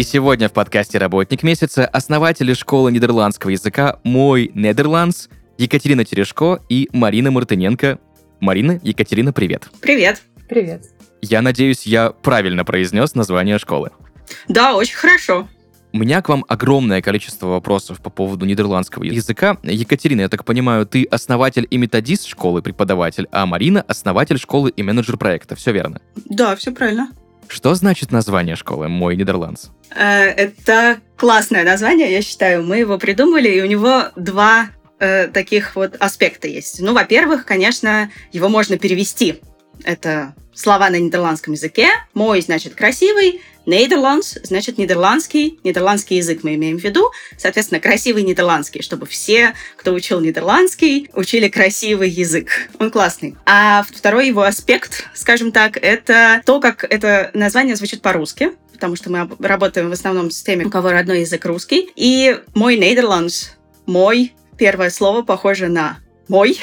И сегодня в подкасте «Работник месяца» основатели школы нидерландского языка «Mooi Nederlands» Екатерина Терешко и Марина Мартыненко. Марина, Екатерина, привет. Привет. Привет. Я надеюсь, я правильно произнес название школы. Да, очень хорошо. У меня к вам огромное количество вопросов по поводу нидерландского языка. Екатерина, я так понимаю, ты основатель и методист школы, преподаватель, а Марина — основатель школы и менеджер проекта. Все верно? Да, все правильно. Что значит название школы «Мой Нидерландс»? Э, Это классное название, я считаю. Мы его придумали, и у него два э, таких вот аспекта есть. Ну, во-первых, конечно, его можно перевести. Это слова на нидерландском языке. Мой значит красивый, Нидерландс значит нидерландский. Нидерландский язык мы имеем в виду. Соответственно, красивый нидерландский, чтобы все, кто учил нидерландский, учили красивый язык. Он классный. А второй его аспект, скажем так, это то, как это название звучит по-русски потому что мы работаем в основном с теми, у кого родной язык русский. И мой Нидерландс, мой, первое слово похоже на мой,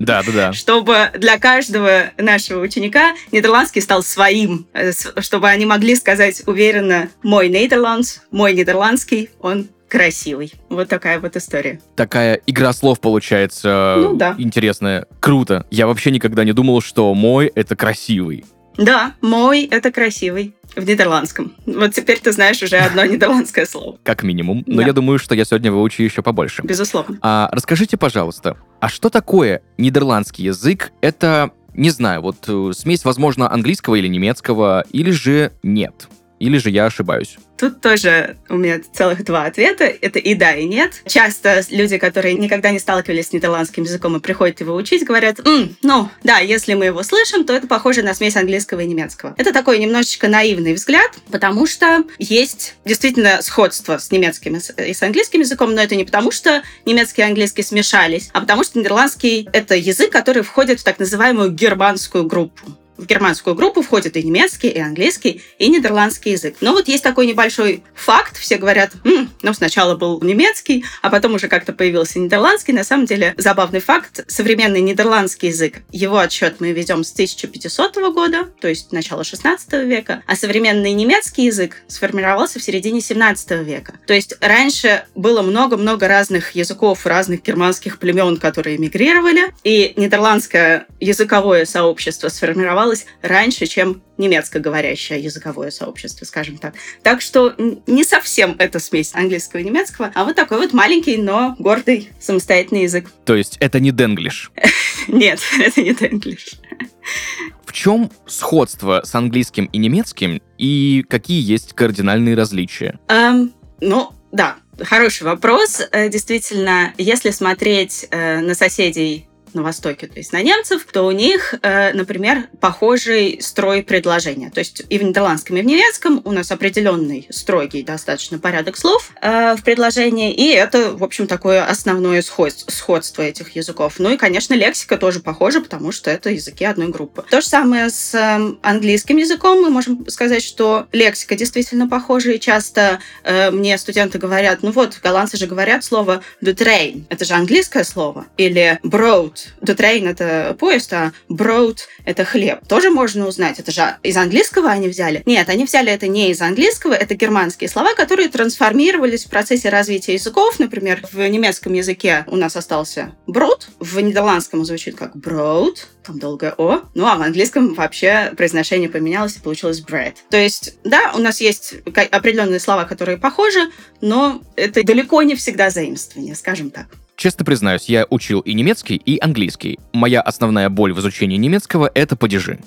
Да, да, да. чтобы для каждого нашего ученика нидерландский стал своим, э, чтобы они могли сказать уверенно «мой Нидерландс», «мой нидерландский», он красивый. Вот такая вот история. Такая игра слов получается Ну да. интересная. Круто. Я вообще никогда не думал, что «мой» — это красивый. Да, «мой» — это красивый в нидерландском. Вот теперь ты знаешь уже одно нидерландское слово. Как минимум. Но Да. я думаю, что я сегодня выучу еще побольше. Безусловно. А расскажите, пожалуйста, а что такое нидерландский язык? Это, не знаю, вот э, смесь, возможно, английского или немецкого, или же нет? Или же я ошибаюсь? Тут тоже у меня целых два ответа. Это и да, и нет. Часто люди, которые никогда не сталкивались с нидерландским языком и приходят его учить, говорят, «М, ну, да, если мы его слышим, то это похоже на смесь английского и немецкого. Это такой немножечко наивный взгляд, потому что есть действительно сходство с немецким и с- английским языком, но это не потому, что немецкий и английский смешались, а потому что нидерландский — это язык, который входит в так называемую германскую группу в германскую группу входит и немецкий, и английский, и нидерландский язык. Но вот есть такой небольшой факт. Все говорят, «М, ну, сначала был немецкий, а потом уже как-то появился нидерландский. На самом деле, забавный факт. Современный нидерландский язык, его отсчет мы ведем с 1500 года, то есть начало 16 века, а современный немецкий язык сформировался в середине 17 века. То есть раньше было много-много разных языков, разных германских племен, которые мигрировали, и нидерландское языковое сообщество сформировалось раньше, чем немецкоговорящее языковое сообщество, скажем так. Так что не совсем это смесь английского и немецкого, а вот такой вот маленький, но гордый самостоятельный язык. То есть это не денглиш. Нет, это не Денглиш. В чем сходство с английским и немецким, и какие есть кардинальные различия? Эм, ну, да, хороший вопрос. Э, Действительно, если смотреть э, на соседей на Востоке, то есть на немцев, то у них, э, например, похожий строй предложения. То есть и в нидерландском, и в немецком у нас определенный строгий достаточно порядок слов э, в предложении, и это, в общем, такое основное сход- сходство этих языков. Ну и, конечно, лексика тоже похожа, потому что это языки одной группы. То же самое с эм, английским языком. Мы можем сказать, что лексика действительно похожа, и часто э, мне студенты говорят, ну вот, голландцы же говорят слово «the train», это же английское слово, или «broad», «the train» — это поезд, а «broad» — это хлеб. Тоже можно узнать, это же из английского они взяли? Нет, они взяли это не из английского, это германские слова, которые трансформировались в процессе развития языков. Например, в немецком языке у нас остался «брод», в нидерландском звучит как «broad», там долгое «о», ну а в английском вообще произношение поменялось и получилось «bread». То есть, да, у нас есть определенные слова, которые похожи, но это далеко не всегда заимствование, скажем так. Честно признаюсь, я учил и немецкий, и английский. Моя основная боль в изучении немецкого — это падежи.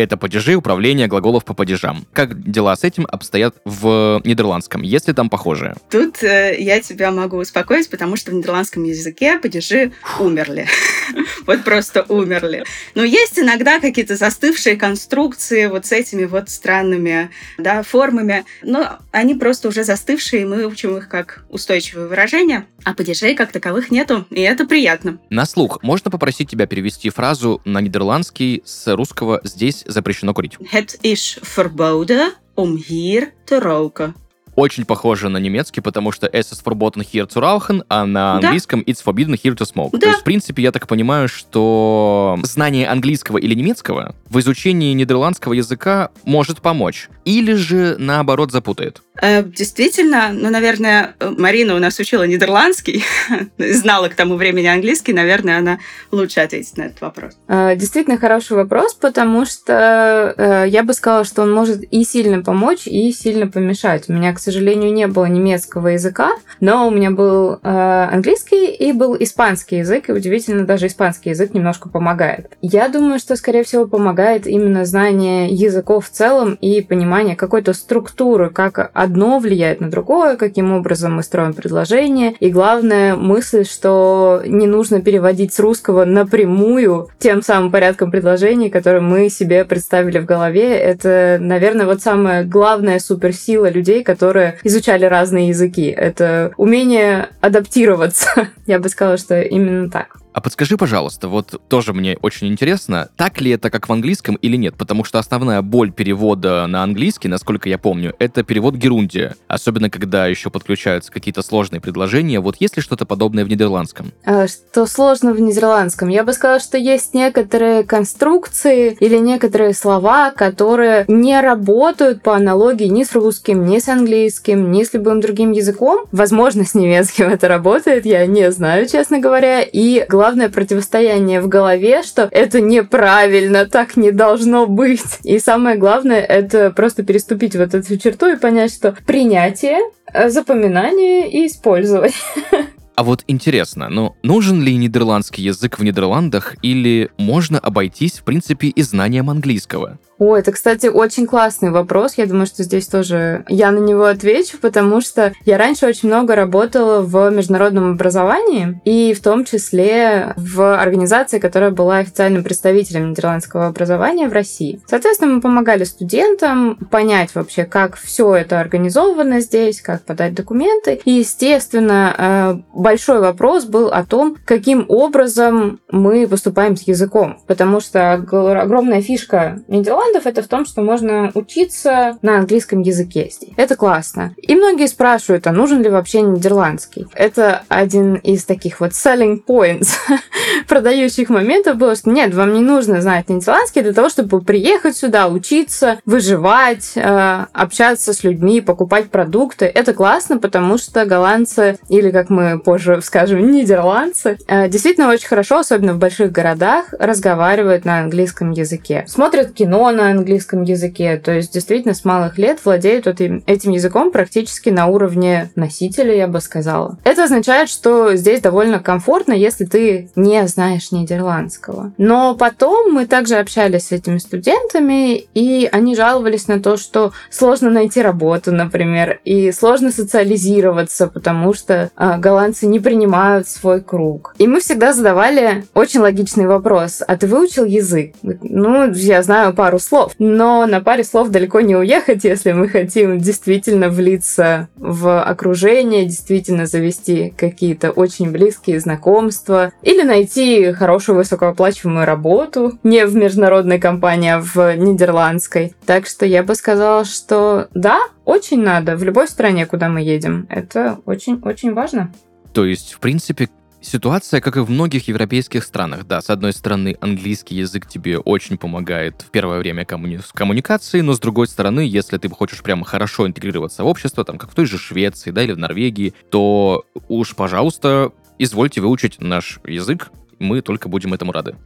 Это падежи управления глаголов по падежам. Как дела с этим обстоят в нидерландском? Есть ли там похожие? Тут э, я тебя могу успокоить, потому что в нидерландском языке падежи умерли. вот просто умерли. Но есть иногда какие-то застывшие конструкции вот с этими вот странными да, формами, но они просто уже застывшие, и мы учим их как устойчивые выражения, а падежей как таковых нету, и это приятно. На слух можно попросить тебя перевести фразу на нидерландский с русского «здесь запрещено курить»? Het is verboden om hier te roken очень похоже на немецкий, потому что es ist verboten hier zu rauchen, а на английском да. it's forbidden here to smoke. Да. То есть, в принципе, я так понимаю, что знание английского или немецкого в изучении нидерландского языка может помочь. Или же, наоборот, запутает. Э, действительно, ну, наверное, Марина у нас учила нидерландский, знала к тому времени английский, наверное, она лучше ответит на этот вопрос. Э, действительно хороший вопрос, потому что э, я бы сказала, что он может и сильно помочь, и сильно помешать. У меня, к сожалению, не было немецкого языка, но у меня был английский и был испанский язык, и удивительно, даже испанский язык немножко помогает. Я думаю, что, скорее всего, помогает именно знание языков в целом и понимание какой-то структуры, как одно влияет на другое, каким образом мы строим предложение. И главное, мысль, что не нужно переводить с русского напрямую тем самым порядком предложений, которые мы себе представили в голове. Это, наверное, вот самая главная суперсила людей, которые изучали разные языки. Это умение адаптироваться. Я бы сказала, что именно так. А подскажи, пожалуйста, вот тоже мне очень интересно, так ли это как в английском или нет? Потому что основная боль перевода на английский, насколько я помню, это перевод герундия. Особенно, когда еще подключаются какие-то сложные предложения. Вот есть ли что-то подобное в нидерландском? А, что сложно в нидерландском? Я бы сказала, что есть некоторые конструкции или некоторые слова, которые не работают по аналогии ни с русским, ни с английским, ни с любым другим языком. Возможно, с немецким это работает, я не знаю, честно говоря. И главное противостояние в голове, что это неправильно, так не должно быть. И самое главное, это просто переступить вот эту черту и понять, что принятие, э, запоминание и использование. А вот интересно, ну, нужен ли нидерландский язык в Нидерландах или можно обойтись, в принципе, и знанием английского? О, это, кстати, очень классный вопрос. Я думаю, что здесь тоже я на него отвечу, потому что я раньше очень много работала в международном образовании, и в том числе в организации, которая была официальным представителем нидерландского образования в России. Соответственно, мы помогали студентам понять вообще, как все это организовано здесь, как подать документы. И, естественно, э, большой вопрос был о том, каким образом мы поступаем с языком. Потому что огромная фишка Нидерландов это в том, что можно учиться на английском языке здесь. Это классно. И многие спрашивают, а нужен ли вообще нидерландский? Это один из таких вот selling points продающих моментов было, что нет, вам не нужно знать нидерландский для того, чтобы приехать сюда, учиться, выживать, э, общаться с людьми, покупать продукты. Это классно, потому что голландцы, или как мы позже скажем, нидерландцы, э, действительно очень хорошо, особенно в больших городах, разговаривают на английском языке. Смотрят кино на английском языке, то есть действительно с малых лет владеют этим, этим языком практически на уровне носителя, я бы сказала. Это означает, что здесь довольно комфортно, если ты не знаешь нидерландского. Но потом мы также общались с этими студентами, и они жаловались на то, что сложно найти работу, например, и сложно социализироваться, потому что э, голландцы не принимают свой круг. И мы всегда задавали очень логичный вопрос. А ты выучил язык? Ну, я знаю пару слов. Но на паре слов далеко не уехать, если мы хотим действительно влиться в окружение, действительно завести какие-то очень близкие знакомства или найти хорошую высокооплачиваемую работу не в международной компании, а в нидерландской. Так что я бы сказала, что да, очень надо в любой стране, куда мы едем. Это очень-очень важно. То есть, в принципе, Ситуация, как и в многих европейских странах, да, с одной стороны, английский язык тебе очень помогает в первое время коммуни- коммуникации, но с другой стороны, если ты хочешь прямо хорошо интегрироваться в общество, там, как в той же Швеции, да, или в Норвегии, то уж, пожалуйста, извольте выучить наш язык, мы только будем этому рады.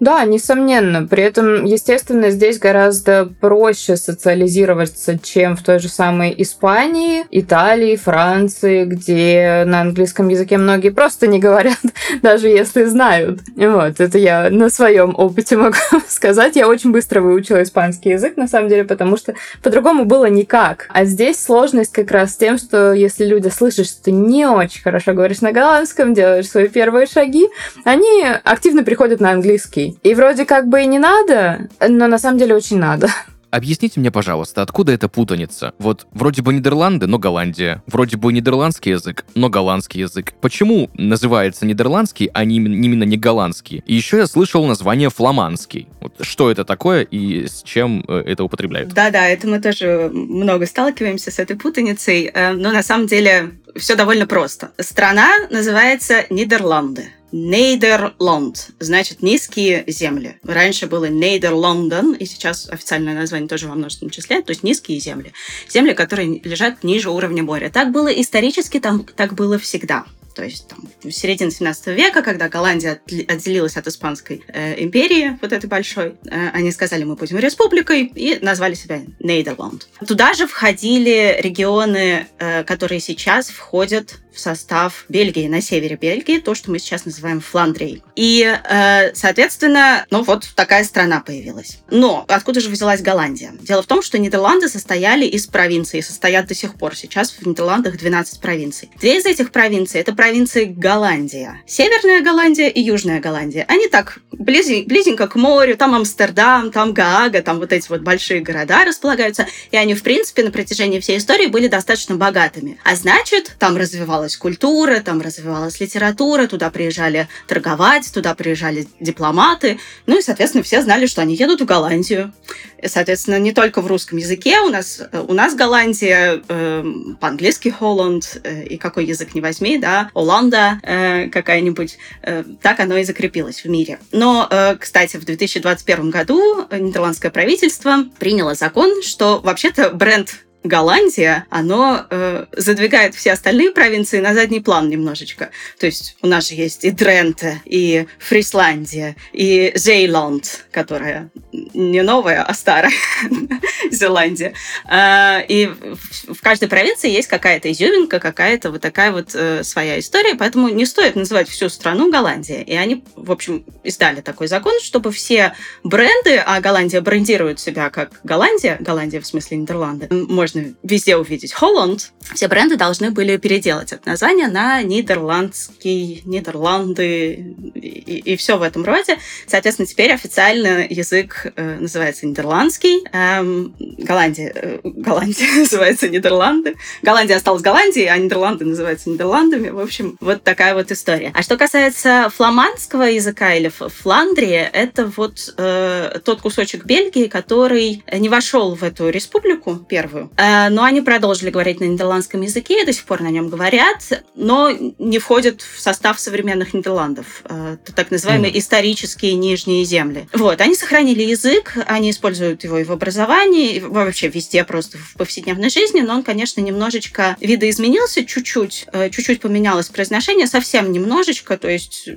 Да, несомненно. При этом, естественно, здесь гораздо проще социализироваться, чем в той же самой Испании, Италии, Франции, где на английском языке многие просто не говорят, даже если знают. Вот, это я на своем опыте могу сказать. Я очень быстро выучила испанский язык, на самом деле, потому что по-другому было никак. А здесь сложность как раз в тем, что если люди слышат, что ты не очень хорошо говоришь на голландском, делаешь свои первые шаги, они активно приходят на английский. И вроде как бы и не надо, но на самом деле очень надо. Объясните мне, пожалуйста, откуда эта путаница? Вот вроде бы Нидерланды, но Голландия. Вроде бы нидерландский язык, но голландский язык. Почему называется нидерландский, а не именно не голландский? И еще я слышал название фламандский. Вот что это такое и с чем э, это употребляют? Да-да, это мы тоже много сталкиваемся с этой путаницей. Э, но на самом деле все довольно просто. Страна называется Нидерланды. Нейдерланд, значит низкие земли. Раньше было Нейдерланден, и сейчас официальное название тоже во множественном числе, то есть низкие земли. Земли, которые лежат ниже уровня моря. Так было исторически, там, так было всегда то есть там, в середине 17 века, когда Голландия отделилась от Испанской э, империи, вот этой большой, э, они сказали, мы будем республикой, и назвали себя Нейдерланд. Туда же входили регионы, э, которые сейчас входят в состав Бельгии, на севере Бельгии, то, что мы сейчас называем Фландрией. И, э, соответственно, ну вот такая страна появилась. Но откуда же взялась Голландия? Дело в том, что Нидерланды состояли из провинций, состоят до сих пор. Сейчас в Нидерландах 12 провинций. Две из этих провинций — это провинции Голландия. Северная Голландия и Южная Голландия. Они так близи, близенько к морю, там Амстердам, там Гаага, там вот эти вот большие города располагаются, и они, в принципе, на протяжении всей истории были достаточно богатыми. А значит, там развивалась культура, там развивалась литература, туда приезжали торговать, туда приезжали дипломаты. Ну и, соответственно, все знали, что они едут в Голландию. И, соответственно, не только в русском языке. У нас, у нас Голландия, э, по-английски Холланд, э, и какой язык не возьми, да, Оланда э, какая-нибудь. Э, так оно и закрепилось в мире. Но, э, кстати, в 2021 году нидерландское правительство приняло закон, что вообще-то бренд Голландия, оно э, задвигает все остальные провинции на задний план немножечко. То есть у нас же есть и Дренте, и Фрисландия, и Зейланд, которая не новая, а старая Зеландия. Э, и в каждой провинции есть какая-то изюминка, какая-то вот такая вот э, своя история, поэтому не стоит называть всю страну Голландия. И они, в общем, издали такой закон, чтобы все бренды, а Голландия брендирует себя как Голландия, Голландия в смысле Нидерланды, можно везде увидеть Холланд, все бренды должны были переделать это название на нидерландский, Нидерланды и, и все в этом роде. Соответственно, теперь официально язык э, называется нидерландский. Эм, Голландия, э, Голландия называется Нидерланды. Голландия осталась Голландией, а Нидерланды называются Нидерландами. В общем, вот такая вот история. А что касается фламандского языка или Фландрии, это вот э, тот кусочек Бельгии, который не вошел в эту республику первую, но они продолжили говорить на нидерландском языке, до сих пор на нем говорят, но не входят в состав современных Нидерландов, э, так называемые mm. исторические нижние земли. Вот, они сохранили язык, они используют его и в образовании, и вообще везде просто в повседневной жизни, но он, конечно, немножечко видоизменился чуть-чуть, э, чуть-чуть поменялось произношение, совсем немножечко, то есть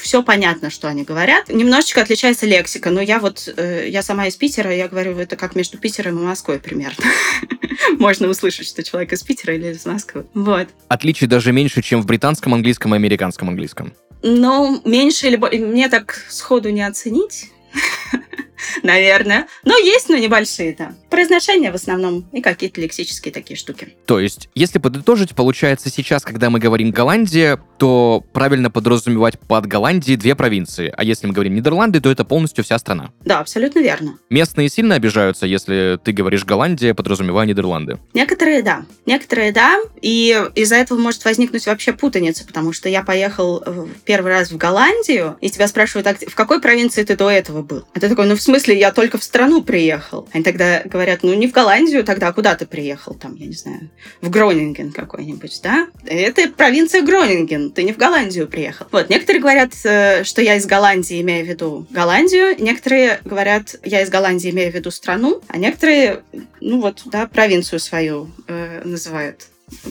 все понятно, что они говорят. Немножечко отличается лексика, но я вот, я сама из Питера, я говорю, это как между Питером и Москвой примерно. можно услышать, что человек из Питера или из Москвы. Вот. Отличий даже меньше, чем в британском английском и американском английском. Ну, меньше или мне так сходу не оценить. наверное. Но есть, но небольшие, да. Произношения в основном и какие-то лексические такие штуки. То есть, если подытожить, получается сейчас, когда мы говорим Голландия, то правильно подразумевать под Голландией две провинции. А если мы говорим Нидерланды, то это полностью вся страна. Да, абсолютно верно. Местные сильно обижаются, если ты говоришь Голландия, подразумевая Нидерланды. Некоторые да. Некоторые да. И из-за этого может возникнуть вообще путаница, потому что я поехал первый раз в Голландию, и тебя спрашивают, а в какой провинции ты до этого был? А ты такой, ну в смысле, я только в страну приехал. Они тогда говорят, ну не в Голландию, тогда куда ты приехал? Там, я не знаю, в Гронинген какой-нибудь, да? Это провинция Гронинген, ты не в Голландию приехал. Вот, некоторые говорят, э, что я из Голландии, имея в виду Голландию, некоторые говорят, я из Голландии, имея в виду страну, а некоторые, ну вот, да, провинцию свою э, называют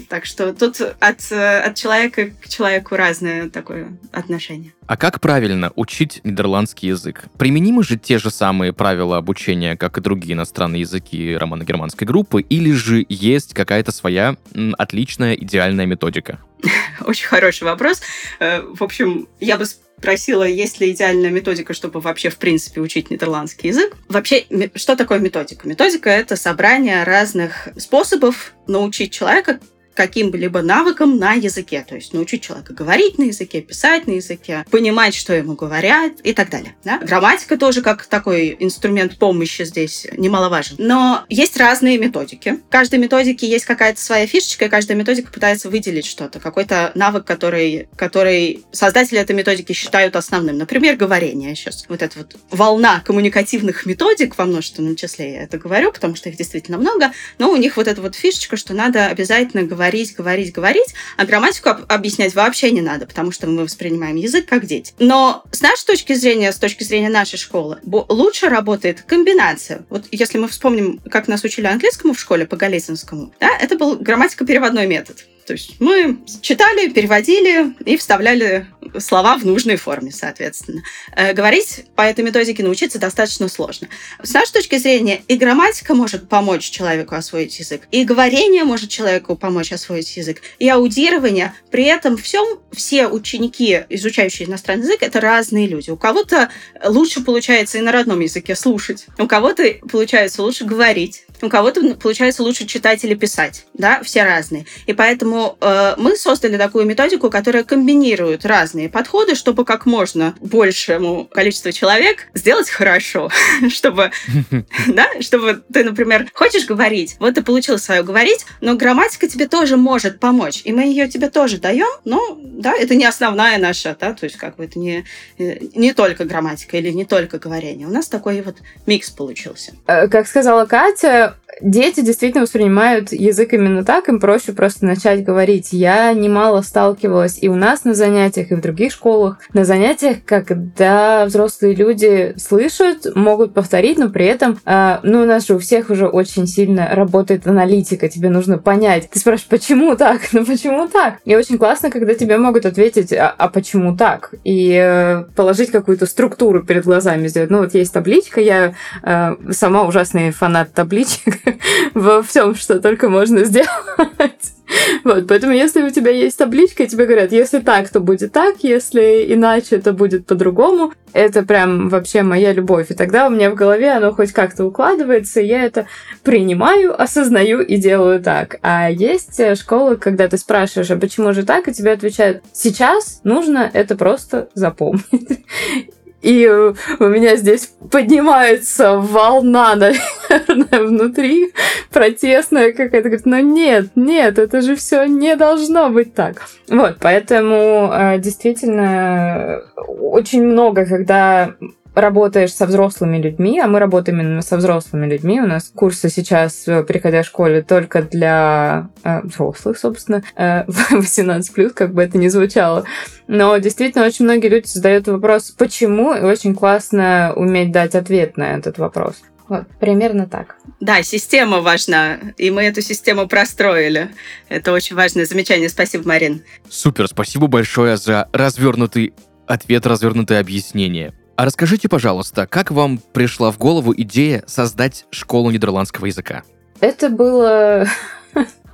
Так что тут от, от человека к человеку разное такое отношение. А как правильно учить нидерландский язык? Применимы же те же самые правила обучения, как и другие иностранные языки романо-германской группы, или же есть какая-то своя отличная идеальная методика? Очень хороший вопрос. Э, в общем, я бы спросила, есть ли идеальная методика, чтобы вообще, в принципе, учить нидерландский язык. Вообще, что такое методика? Методика — это собрание разных способов научить человека каким-либо навыкам на языке. То есть научить человека говорить на языке, писать на языке, понимать, что ему говорят и так далее. Да? Грамматика тоже как такой инструмент помощи здесь немаловажен. Но есть разные методики. В каждой методике есть какая-то своя фишечка, и каждая методика пытается выделить что-то, какой-то навык, который, который создатели этой методики считают основным. Например, говорение сейчас. Вот эта вот волна коммуникативных методик во множественном числе, я это говорю, потому что их действительно много, но у них вот эта вот фишечка, что надо обязательно говорить говорить, говорить, говорить, а грамматику объяснять вообще не надо, потому что мы воспринимаем язык как дети. Но с нашей точки зрения, с точки зрения нашей школы, лучше работает комбинация. Вот если мы вспомним, как нас учили английскому в школе по Голицынскому, да, это был грамматико-переводной метод. То есть мы читали, переводили и вставляли слова в нужной форме, соответственно. Э, говорить по этой методике научиться достаточно сложно. С нашей точки зрения, и грамматика может помочь человеку освоить язык, и говорение может человеку помочь освоить язык, и аудирование. При этом всем все ученики, изучающие иностранный язык, это разные люди. У кого-то лучше получается и на родном языке слушать, у кого-то получается лучше говорить, у кого-то получается лучше читать или писать, да, все разные. И поэтому э, мы создали такую методику, которая комбинирует разные подходы, чтобы как можно большему количеству человек сделать хорошо, чтобы, да, чтобы ты, например, хочешь говорить, вот ты получил свое говорить, но грамматика тебе тоже может помочь, и мы ее тебе тоже даем, но, да, это не основная наша, да, то есть как бы это не, э, не только грамматика или не только говорение. У нас такой вот микс получился. Э, как сказала Катя, дети действительно воспринимают язык именно так, им проще просто начать говорить. Я немало сталкивалась и у нас на занятиях, и в других школах, на занятиях, когда взрослые люди слышат, могут повторить, но при этом, э, ну, у нас же у всех уже очень сильно работает аналитика, тебе нужно понять. Ты спрашиваешь, почему так? Ну, почему так? И очень классно, когда тебе могут ответить, а, а почему так? И э, положить какую-то структуру перед глазами сделать. Ну, вот есть табличка, я э, сама ужасный фанат табличек, во всем, что только можно сделать. Вот, поэтому если у тебя есть табличка, тебе говорят, если так, то будет так, если иначе, то будет по-другому, это прям вообще моя любовь. И тогда у меня в голове оно хоть как-то укладывается, и я это принимаю, осознаю и делаю так. А есть школы, когда ты спрашиваешь, а почему же так, и тебе отвечают, сейчас нужно это просто запомнить. И у меня здесь поднимается волна, наверное, внутри, протестная какая-то. Говорит, ну нет, нет, это же все не должно быть так. Вот, поэтому э, действительно очень много, когда работаешь со взрослыми людьми, а мы работаем именно со взрослыми людьми. У нас курсы сейчас, э, приходя в школе, только для э, взрослых, собственно, э, 18+, как бы это ни звучало. Но действительно очень многие люди задают вопрос, почему, и очень классно уметь дать ответ на этот вопрос. Вот, примерно так. Да, система важна, и мы эту систему простроили. Это очень важное замечание. Спасибо, Марин. Супер, спасибо большое за развернутый ответ, развернутое объяснение. А расскажите, пожалуйста, как вам пришла в голову идея создать школу нидерландского языка? Это было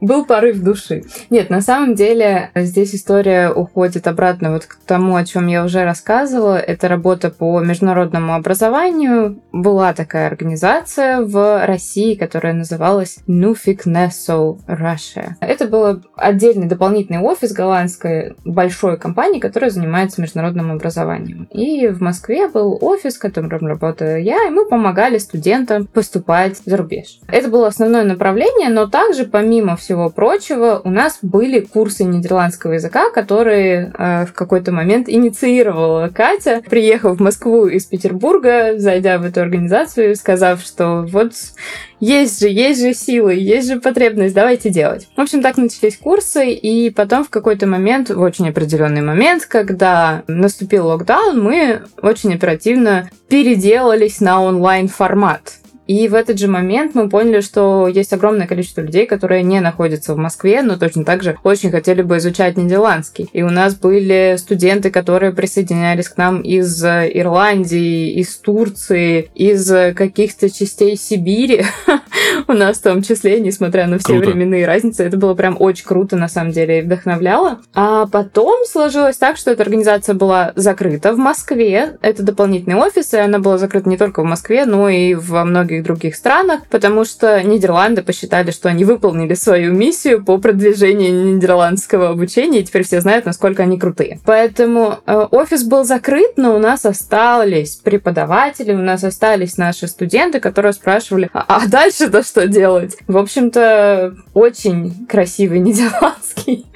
был порыв души. Нет, на самом деле здесь история уходит обратно вот к тому, о чем я уже рассказывала. Это работа по международному образованию. Была такая организация в России, которая называлась Nufik Nesso Russia. Это был отдельный дополнительный офис голландской большой компании, которая занимается международным образованием. И в Москве был офис, в котором работала я, и мы помогали студентам поступать за рубеж. Это было основное направление, но также помимо всего прочего, у нас были курсы нидерландского языка, которые э, в какой-то момент инициировала Катя, приехав в Москву из Петербурга, зайдя в эту организацию, сказав, что вот есть же, есть же силы, есть же потребность, давайте делать. В общем, так начались курсы, и потом в какой-то момент, в очень определенный момент, когда наступил локдаун, мы очень оперативно переделались на онлайн формат. И в этот же момент мы поняли, что есть огромное количество людей, которые не находятся в Москве, но точно так же очень хотели бы изучать нидерландский. И у нас были студенты, которые присоединялись к нам из Ирландии, из Турции, из каких-то частей Сибири. у нас в том числе, несмотря на все временные разницы. Это было прям очень круто, на самом деле, и вдохновляло. А потом сложилось так, что эта организация была закрыта в Москве. Это дополнительный офис, и она была закрыта не только в Москве, но и во многих других странах, потому что Нидерланды посчитали, что они выполнили свою миссию по продвижению нидерландского обучения, и теперь все знают, насколько они крутые. Поэтому э, офис был закрыт, но у нас остались преподаватели, у нас остались наши студенты, которые спрашивали, а, а дальше-то что делать? В общем-то, очень красивый нидерландский.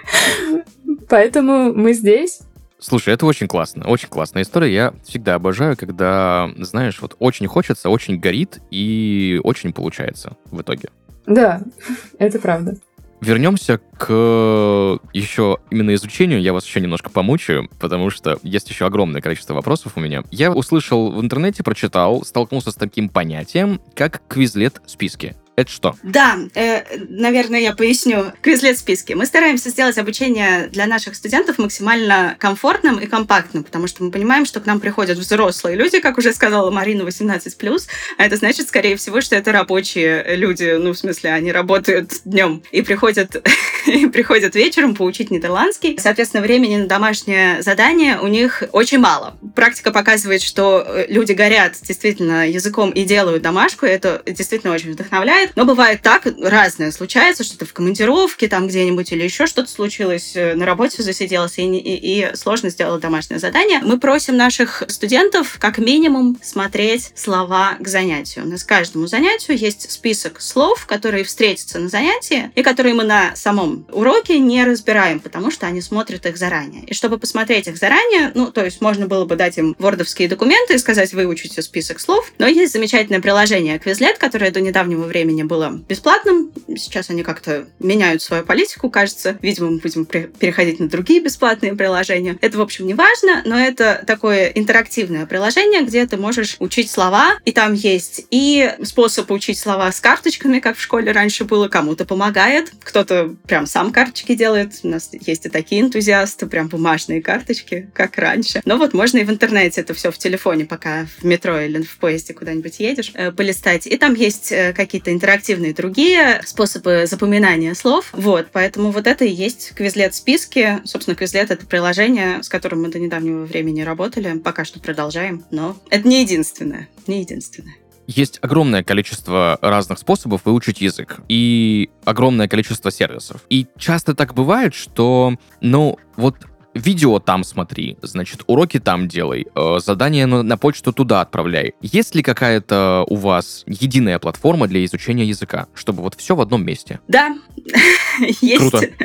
Поэтому мы здесь. Слушай, это очень классно, очень классная история. Я всегда обожаю, когда, знаешь, вот очень хочется, очень горит и очень получается в итоге. Да, это правда. Вернемся к еще именно изучению. Я вас еще немножко помучаю, потому что есть еще огромное количество вопросов у меня. Я услышал в интернете, прочитал, столкнулся с таким понятием, как квизлет списки. Это что? Да, э, наверное, я поясню. Квизлет списки. Мы стараемся сделать обучение для наших студентов максимально комфортным и компактным, потому что мы понимаем, что к нам приходят взрослые люди, как уже сказала Марина, 18+, а это значит, скорее всего, что это рабочие люди, ну, в смысле, они работают днем и приходят, и приходят вечером поучить нидерландский. Соответственно, времени на домашнее задание у них очень мало. Практика показывает, что э, люди горят действительно языком и делают домашку, и это действительно очень вдохновляет. Но бывает так, разное случается, что ты в командировке там где-нибудь или еще что-то случилось, э, на работе засиделся и, и- и сложно сделать домашнее задание. Мы просим наших студентов как минимум смотреть слова к занятию. У нас каждому занятию есть список слов, которые встретятся на занятии и которые мы на самом уроке не разбираем, потому что они смотрят их заранее. И чтобы посмотреть их заранее, ну, то есть можно было бы дать им вордовские документы и сказать, выучите список слов, но есть замечательное приложение Quizlet, которое до недавнего времени было бесплатным. Сейчас они как-то меняют свою политику, кажется. Видимо, мы будем переходить на другие бесплатные приложения. Это, в общем, не важно, но это такое интерактивное приложение, где ты можешь учить слова, и там есть и способ учить слова с карточками, как в школе раньше было, кому-то помогает, кто-то прям сам карточки делает. У нас есть и такие энтузиасты, прям бумажные карточки, как раньше. Но вот можно и в интернете это все в телефоне, пока в метро или в поезде куда-нибудь едешь, э, полистать. И там есть э, какие-то интерактивные другие способы запоминания слов. Вот, поэтому вот это и есть Quizlet списки. Собственно, Quizlet — это приложение, с которым мы до недавнего времени работали. Пока что продолжаем, но это не единственное. Не единственное. Есть огромное количество разных способов выучить язык и огромное количество сервисов. И часто так бывает, что, ну, вот видео там смотри, значит, уроки там делай, э, задания на, на почту туда отправляй. Есть ли какая-то у вас единая платформа для изучения языка, чтобы вот все в одном месте? Да, есть. Круто.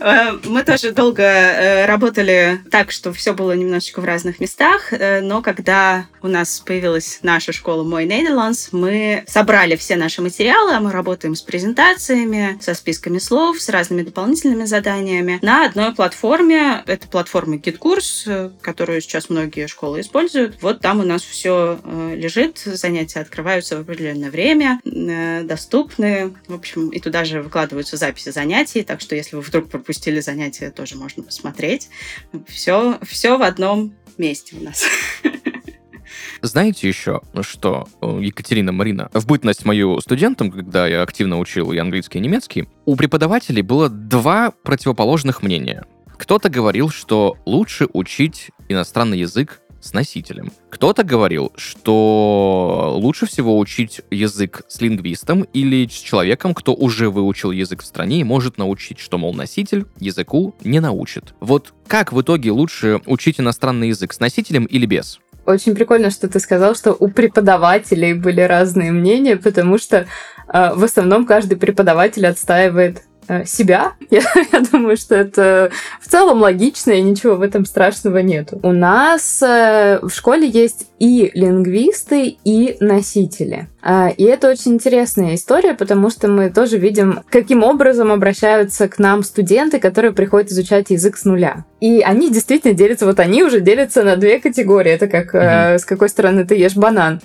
Э, Мы тоже долго э, работали так, что все было немножечко в разных местах, э, но когда у нас появилась наша школа Мой Нидерландс, мы собрали все наши материалы, а мы работаем с презентациями, со списками слов, с разными дополнительными заданиями на одной платформе. Это платформа GitKurs, э, которую сейчас многие школы используют. Вот там у нас все лежит, занятия открываются в определенное время, э, доступны. В общем, и туда же выкладываются записи занятий, так что если вы вдруг пропустили занятия, тоже можно посмотреть. Все, все в одном месте у нас. Знаете еще, что, э, Екатерина, Марина, в бытность мою студентом, когда я активно учил и английский, и немецкий, у преподавателей было два противоположных мнения. Кто-то говорил, что лучше учить иностранный язык с носителем. Кто-то говорил, что лучше всего учить язык с лингвистом или с человеком, кто уже выучил язык в стране и может научить, что, мол, носитель языку не научит. Вот как в итоге лучше учить иностранный язык с носителем или без? Очень прикольно, что ты сказал, что у преподавателей были разные мнения, потому что э, в основном каждый преподаватель отстаивает себя. Я, я думаю, что это в целом логично, и ничего в этом страшного нету. У нас э, в школе есть и лингвисты, и носители. А, и это очень интересная история, потому что мы тоже видим, каким образом обращаются к нам студенты, которые приходят изучать язык с нуля. И они действительно делятся, вот они уже делятся на две категории. Это как mm-hmm. э, с какой стороны ты ешь банан.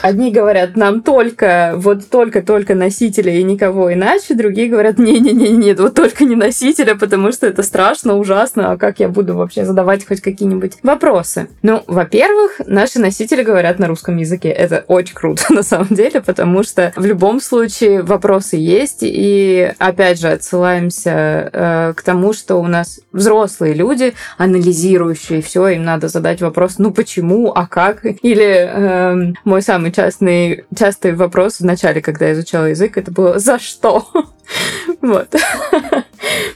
Одни говорят, нам только, вот только-только носители и никого иначе. Другие говорят, не-не-не, вот только не носителя, потому что это страшно, ужасно, а как я буду вообще задавать хоть какие-нибудь вопросы? Ну, во-первых, наши носители говорят на русском языке. Это очень круто, на самом деле, потому что в любом случае вопросы есть, и опять же отсылаемся э, к тому, что у нас взрослые люди, анализирующие все, им надо задать вопрос, ну почему, а как? Или э, мой самый частный, частый вопрос в начале, когда я изучала язык, это было «за что?». Вот.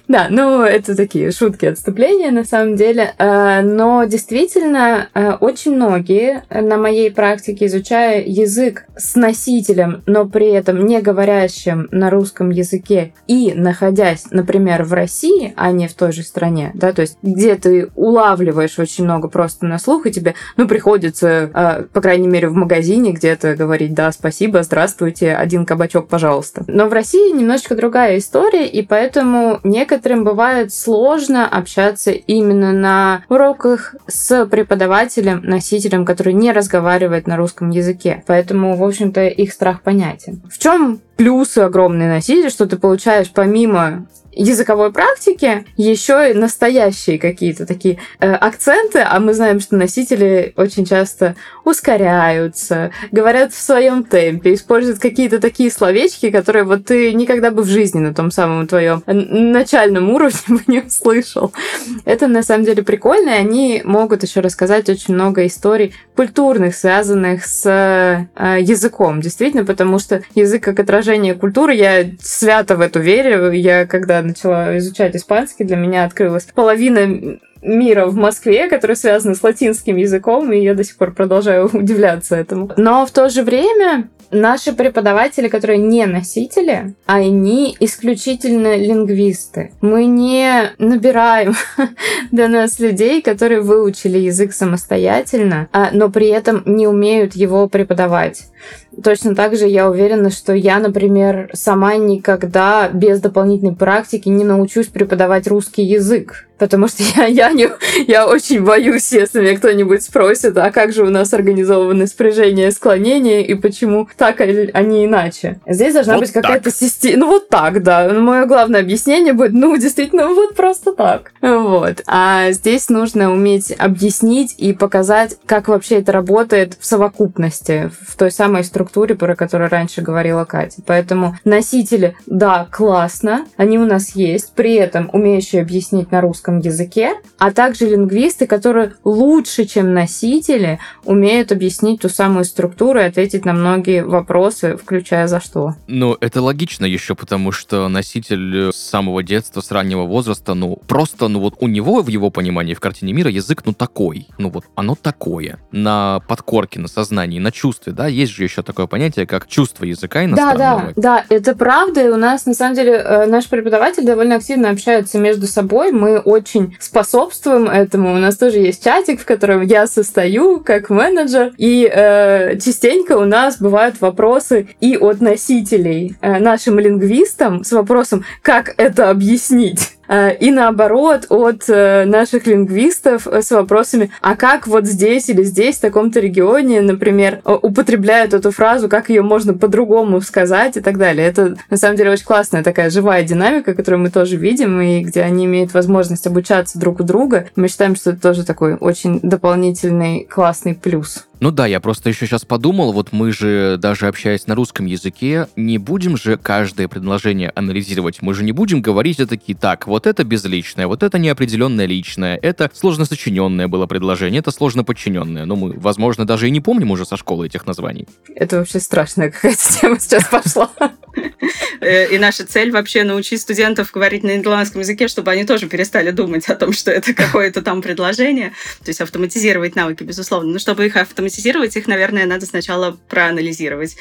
Да, ну, это такие шутки, отступления на самом деле. Э, но действительно, э, очень многие на моей практике, изучая язык с носителем, но при этом не говорящим на русском языке и находясь, например, в России, а не в той же стране, да, то есть где ты улавливаешь очень много просто на слух, и тебе, ну, приходится, э, по крайней мере, в магазине где-то говорить, да, спасибо, здравствуйте, один кабачок, пожалуйста. Но в России немножечко другая история, и поэтому некоторым бывает сложно общаться именно на уроках с преподавателем, носителем, который не разговаривает на русском языке. Поэтому, в общем-то, их страх понятен. В чем плюсы огромные носителя, что ты получаешь помимо языковой практики еще и настоящие какие-то такие э, акценты, а мы знаем, что носители очень часто ускоряются, говорят в своем темпе, используют какие-то такие словечки, которые вот ты никогда бы в жизни на том самом твоем начальном уровне бы не услышал. Это на самом деле прикольно, и они могут еще рассказать очень много историй культурных, связанных с э, языком, действительно, потому что язык как отражение культуры, я свято в эту верю, я когда начала изучать испанский, для меня открылась половина мира в Москве, который связан с латинским языком, и я до сих пор продолжаю удивляться этому. Но в то же время наши преподаватели, которые не носители, они исключительно лингвисты. Мы не набираем до нас людей, которые выучили язык самостоятельно, а, но при этом не умеют его преподавать. Точно так же я уверена, что я, например, сама никогда без дополнительной практики не научусь преподавать русский язык. Потому что я, я, не, я очень боюсь, если меня кто-нибудь спросит, а как же у нас организованы спряжения и склонения, и почему так, а не иначе. Здесь должна вот быть какая-то система. Ну, вот так, да. Мое главное объяснение будет, ну, действительно, вот просто так. Вот. А здесь нужно уметь объяснить и показать, как вообще это работает в совокупности, в той самой структуре, про которую раньше говорила Катя. Поэтому носители, да, классно, они у нас есть, при этом умеющие объяснить на русском русском языке, а также лингвисты, которые лучше, чем носители, умеют объяснить ту самую структуру и ответить на многие вопросы, включая за что. Ну, это логично еще, потому что носитель с самого детства, с раннего возраста, ну, просто, ну вот у него, в его понимании, в картине мира, язык, ну, такой. Ну, вот оно такое. На подкорке, на сознании, на чувстве, да, есть же еще такое понятие, как чувство языка иностранного. Да, да, да, это правда, и у нас, на самом деле, э, наш преподаватель довольно активно общается между собой, мы очень очень способствуем этому. У нас тоже есть чатик, в котором я состою как менеджер, и э, частенько у нас бывают вопросы и от носителей э, нашим лингвистам с вопросом, как это объяснить. Э, и наоборот от э, наших лингвистов с вопросами, а как вот здесь или здесь, в таком-то регионе, например, употребляют эту фразу, как ее можно по-другому сказать и так далее. Это, на самом деле, очень классная такая живая динамика, которую мы тоже видим, и где они имеют возможность обучаться друг у друга. Мы считаем, что это тоже такой очень дополнительный классный плюс. Ну да, я просто еще сейчас подумал, вот мы же, даже общаясь на русском языке, не будем же каждое предложение анализировать. Мы же не будем говорить это такие, так, вот это безличное, вот это неопределенное личное, это сложно сочиненное было предложение, это сложно подчиненное. Но мы, возможно, даже и не помним уже со школы этих названий. Это вообще страшная какая-то тема сейчас пошла. Э, и наша цель вообще научить студентов говорить на нидерландском языке, чтобы они тоже перестали думать о том, что это какое-то там предложение. То есть автоматизировать навыки, безусловно. Но чтобы их автоматизировать, их, наверное, надо сначала проанализировать,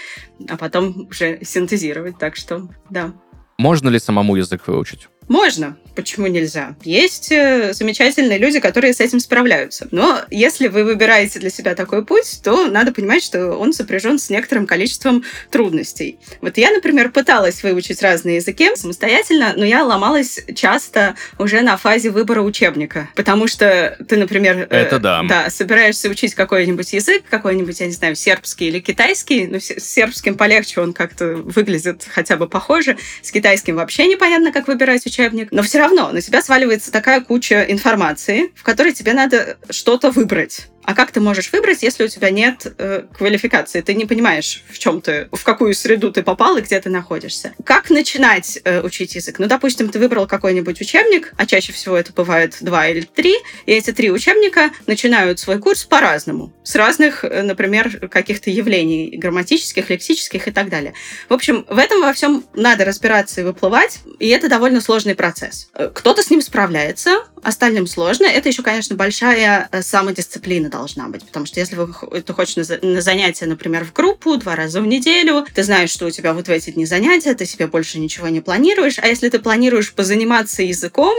а потом уже синтезировать. Так что, да. Можно ли самому язык выучить? Можно. Почему нельзя? Есть э, замечательные люди, которые с этим справляются. Но если вы выбираете для себя такой путь, то надо понимать, что он сопряжен с некоторым количеством трудностей. Вот я, например, пыталась выучить разные языки самостоятельно, но я ломалась часто уже на фазе выбора учебника. Потому что ты, например, э, Это да. да, собираешься учить какой-нибудь язык, какой-нибудь, я не знаю, сербский или китайский. Ну, с сербским полегче, он как-то выглядит хотя бы похоже. С китайским вообще непонятно, как выбирать учебник. Но все равно на тебя сваливается такая куча информации, в которой тебе надо что-то выбрать. А как ты можешь выбрать, если у тебя нет э, квалификации? Ты не понимаешь, в чем ты, в какую среду ты попал и где ты находишься. Как начинать э, учить язык? Ну, допустим, ты выбрал какой-нибудь учебник, а чаще всего это бывает два или три, и эти три учебника начинают свой курс по-разному. С разных, э, например, каких-то явлений грамматических, лексических и так далее. В общем, в этом во всем надо разбираться и выплывать, и это довольно сложный процесс. Э, кто-то с ним справляется, остальным сложно. Это еще, конечно, большая э, самодисциплина должна быть, потому что если вы, ты хочешь на, занятия, например, в группу два раза в неделю, ты знаешь, что у тебя вот в эти дни занятия, ты себе больше ничего не планируешь, а если ты планируешь позаниматься языком,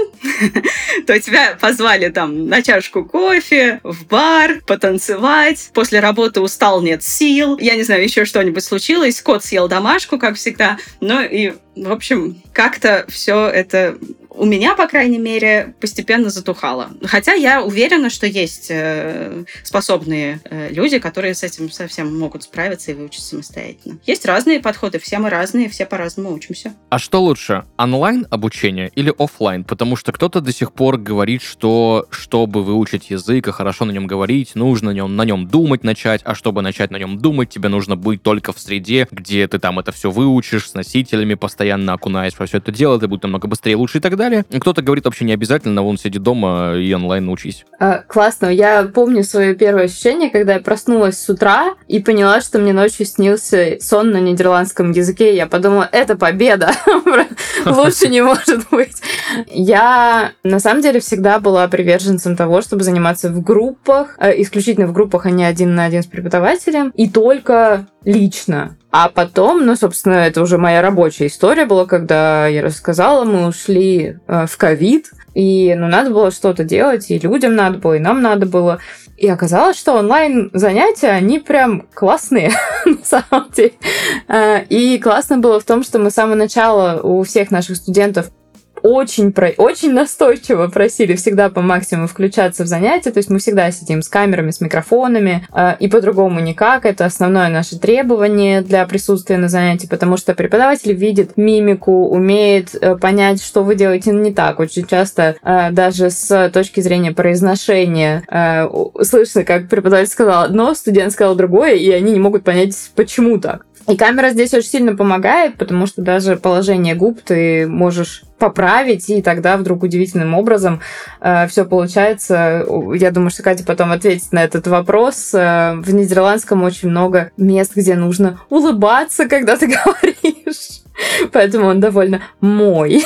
то тебя позвали там на чашку кофе, в бар, потанцевать, после работы устал, нет сил, я не знаю, еще что-нибудь случилось, кот съел домашку, как всегда, ну и в общем, как-то все это у меня, по крайней мере, постепенно затухало. Хотя я уверена, что есть э, способные э, люди, которые с этим совсем могут справиться и выучить самостоятельно. Есть разные подходы, все мы разные, все по-разному учимся. А что лучше, онлайн обучение или офлайн? Потому что кто-то до сих пор говорит, что чтобы выучить язык и хорошо на нем говорить, нужно на нем, на нем думать начать, а чтобы начать на нем думать, тебе нужно быть только в среде, где ты там это все выучишь, с носителями постоянно окунаясь во все это дело, ты будешь намного быстрее, лучше и так далее. Кто-то говорит вообще не обязательно, вон сиди дома и онлайн учись. А, классно. Я помню свое первое ощущение, когда я проснулась с утра и поняла, что мне ночью снился сон на нидерландском языке. Я подумала, это победа. Лучше не может быть. Я на самом деле всегда была приверженцем того, чтобы заниматься в группах, э, исключительно в группах, а не один на один с преподавателем, и только лично. А потом, ну, собственно, это уже моя рабочая история была, когда я рассказала, мы ушли э, в ковид, и, ну, надо было что-то делать, и людям надо было, и нам надо было. И оказалось, что онлайн-занятия, они прям классные, на самом деле. Э, и классно было в том, что мы с самого начала у всех наших студентов очень, про... очень настойчиво просили всегда по максимуму включаться в занятия, то есть мы всегда сидим с камерами, с микрофонами, э, и по-другому никак. Это основное наше требование для присутствия на занятии, потому что преподаватель видит мимику, умеет э, понять, что вы делаете не так. Очень часто э, даже с точки зрения произношения э, слышно, как преподаватель сказал одно, студент сказал другое, и они не могут понять, почему так. И камера здесь очень сильно помогает, потому что даже положение губ ты можешь поправить, и тогда вдруг удивительным образом э, все получается. Я думаю, что Катя потом ответит на этот вопрос. Э, в нидерландском очень много мест, где нужно улыбаться, когда ты говоришь. Поэтому он довольно мой.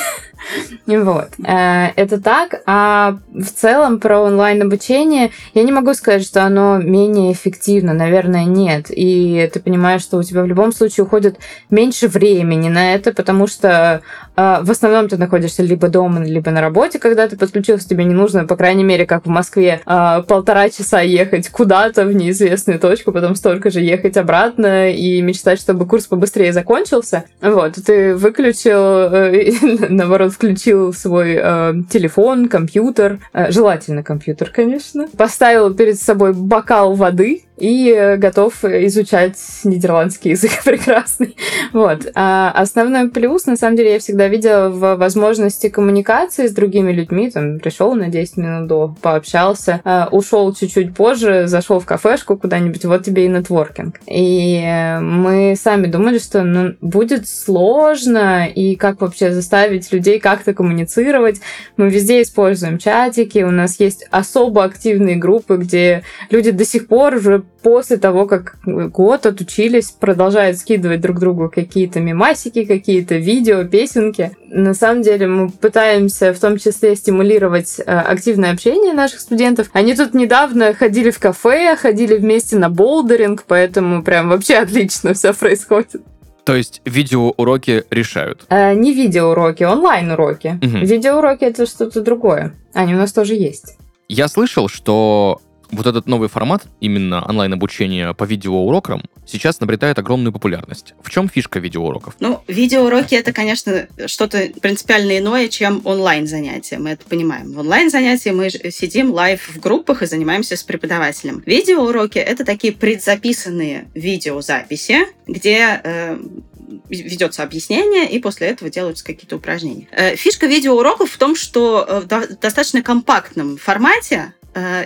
Вот. Э, это так. А в целом про онлайн-обучение я не могу сказать, что оно менее эффективно. Наверное, нет. И ты понимаешь, что у тебя в любом случае уходит меньше времени на это, потому что э, в основном ты находишься либо дома, либо на работе, когда ты подключился, тебе не нужно, по крайней мере, как в Москве, э, полтора часа ехать куда-то в неизвестную точку, потом столько же ехать обратно и мечтать, чтобы курс побыстрее закончился. Вот. Ты выключил, наоборот, включил свой э, телефон, компьютер, э, желательно компьютер, конечно, поставил перед собой бокал воды и э, готов изучать нидерландский язык прекрасный. Вот. А основной плюс, на самом деле, я всегда видела в возможности коммуникации с другими людьми. Там пришел на 10 минут до, пообщался, а, ушел чуть-чуть позже, зашел в кафешку куда-нибудь, вот тебе и нетворкинг. И э, мы сами думали, что ну, будет сложно, и как вообще заставить людей как-то коммуницировать. Мы везде используем чатики, у нас есть особо активные группы, где люди до сих пор уже после того, как год отучились, продолжают скидывать друг другу какие-то мемасики, какие-то видео, песенки. На самом деле мы пытаемся в том числе стимулировать э, активное общение наших студентов. Они тут недавно ходили в кафе, ходили вместе на болдеринг, поэтому прям вообще отлично все происходит. То есть видеоуроки решают. Э, не видеоуроки, онлайн-уроки. Мгм. Видеоуроки это что-то другое. Они у нас тоже есть. Я слышал, что вот этот новый формат, именно онлайн-обучение по видеоурокам, сейчас набирает огромную популярность. В чем фишка видеоуроков? Ну, видеоуроки это, конечно, что-то принципиально иное, чем онлайн-занятия. Мы это понимаем. В онлайн-занятии мы сидим live в группах и занимаемся с преподавателем. Видеоуроки это такие предзаписанные видеозаписи, где э, ведется объяснение, и после этого делаются какие-то упражнения. Э, Фишка видеоуроков в том, что э, в до- достаточно компактном формате